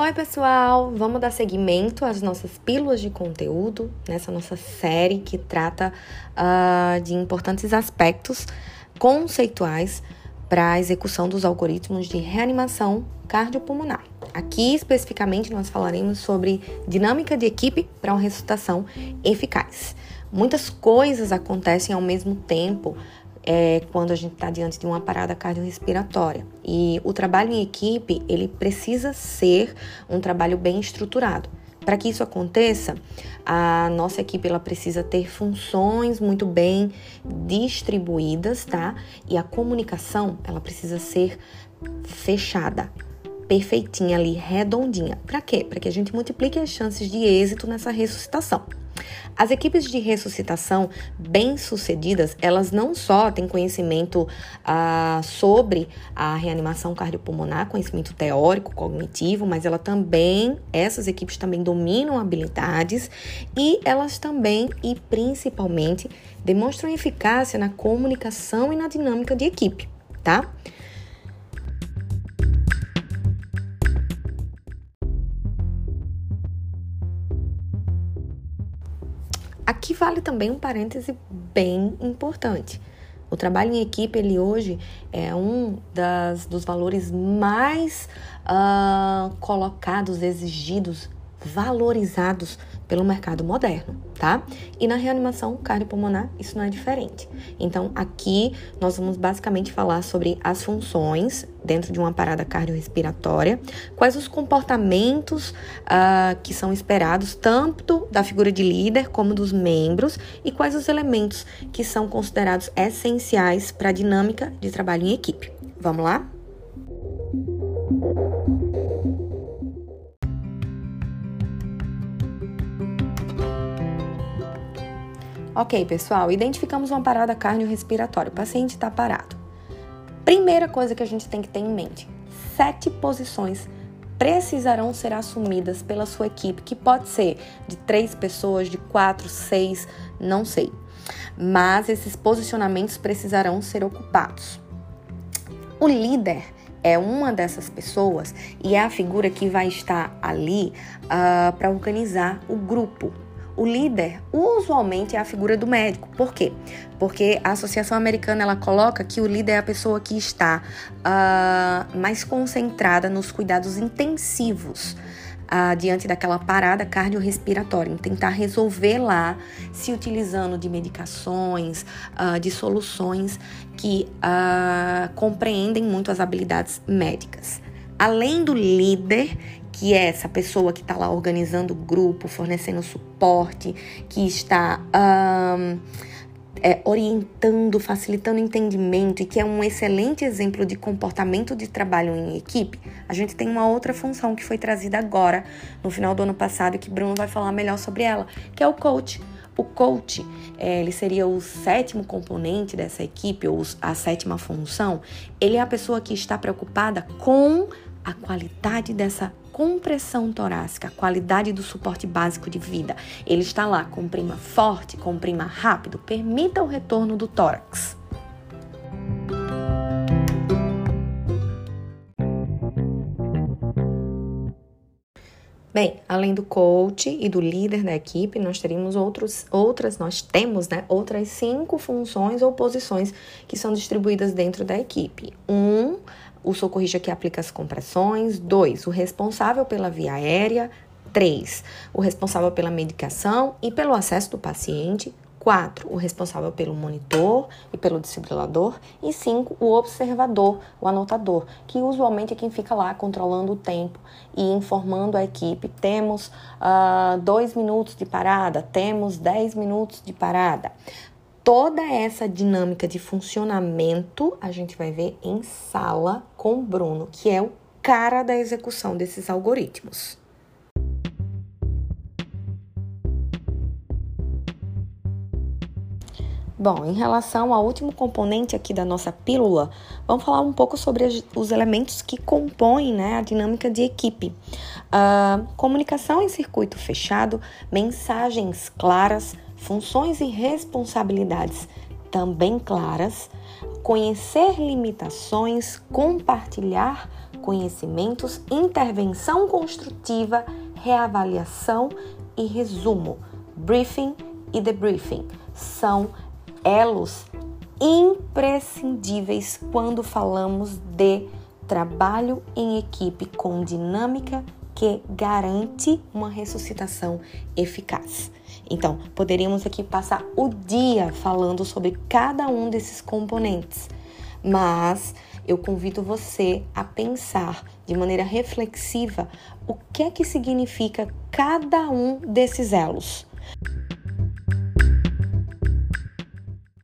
Oi, pessoal! Vamos dar seguimento às nossas pílulas de conteúdo nessa nossa série que trata uh, de importantes aspectos conceituais para a execução dos algoritmos de reanimação cardiopulmonar. Aqui, especificamente, nós falaremos sobre dinâmica de equipe para uma ressuscitação eficaz. Muitas coisas acontecem ao mesmo tempo é, quando a gente está diante de uma parada cardiorrespiratória. E o trabalho em equipe, ele precisa ser um trabalho bem estruturado. Para que isso aconteça, a nossa equipe ela precisa ter funções muito bem distribuídas, tá? E a comunicação, ela precisa ser fechada, perfeitinha ali, redondinha. Para quê? Para que a gente multiplique as chances de êxito nessa ressuscitação. As equipes de ressuscitação bem-sucedidas, elas não só têm conhecimento ah, sobre a reanimação cardiopulmonar, conhecimento teórico, cognitivo, mas ela também, essas equipes também dominam habilidades e elas também e principalmente demonstram eficácia na comunicação e na dinâmica de equipe, tá? Aqui vale também um parêntese bem importante. O trabalho em equipe, ele hoje é um das, dos valores mais uh, colocados, exigidos, valorizados pelo mercado moderno, tá? E na reanimação cardiopulmonar isso não é diferente. Então, aqui nós vamos basicamente falar sobre as funções dentro de uma parada cardiorrespiratória, quais os comportamentos uh, que são esperados tanto da figura de líder como dos membros e quais os elementos que são considerados essenciais para a dinâmica de trabalho em equipe. Vamos lá? Ok, pessoal, identificamos uma parada cardiorrespiratória. O paciente está parado. Primeira coisa que a gente tem que ter em mente: sete posições precisarão ser assumidas pela sua equipe, que pode ser de três pessoas, de quatro, seis, não sei. Mas esses posicionamentos precisarão ser ocupados. O líder é uma dessas pessoas e é a figura que vai estar ali uh, para organizar o grupo, o líder usualmente é a figura do médico. Por quê? Porque a Associação Americana ela coloca que o líder é a pessoa que está uh, mais concentrada nos cuidados intensivos. Uh, diante daquela parada cardiorrespiratória, em tentar resolver lá, se utilizando de medicações, uh, de soluções que compreendem muito as habilidades médicas. Além do líder, que é essa pessoa que está lá organizando o grupo, fornecendo suporte, que está um, é, orientando, facilitando entendimento e que é um excelente exemplo de comportamento de trabalho em equipe, a gente tem uma outra função que foi trazida agora, no final do ano passado, e que Bruno vai falar melhor sobre ela, que é o coach. O coach, é, ele seria o sétimo componente dessa equipe, ou a sétima função. Ele é a pessoa que está preocupada com a qualidade dessa compressão torácica, a qualidade do suporte básico de vida. Ele está lá, comprima forte, comprima rápido, permita o retorno do tórax. Bem, além do coach e do líder da equipe, nós teríamos outros, outras, nós temos, né, outras cinco funções ou posições que são distribuídas dentro da equipe. Um, o socorrista que aplica as compressões. 2. O responsável pela via aérea. 3. O responsável pela medicação e pelo acesso do paciente. 4. O responsável pelo monitor e pelo desfibrilador. E 5. O observador, o anotador, que usualmente é quem fica lá controlando o tempo e informando a equipe. Temos uh, dois minutos de parada, temos 10 minutos de parada. Toda essa dinâmica de funcionamento a gente vai ver em sala com o Bruno, que é o cara da execução desses algoritmos. Bom, em relação ao último componente aqui da nossa pílula, vamos falar um pouco sobre os elementos que compõem né, a dinâmica de equipe. Uh, comunicação em circuito fechado, mensagens claras, funções e responsabilidades também claras, conhecer limitações, compartilhar conhecimentos, intervenção construtiva, reavaliação e resumo. Briefing e debriefing são elos imprescindíveis quando falamos de trabalho em equipe com dinâmica que garante uma ressuscitação eficaz. Então, poderíamos aqui passar o dia falando sobre cada um desses componentes, mas eu convido você a pensar de maneira reflexiva o que é que significa cada um desses elos.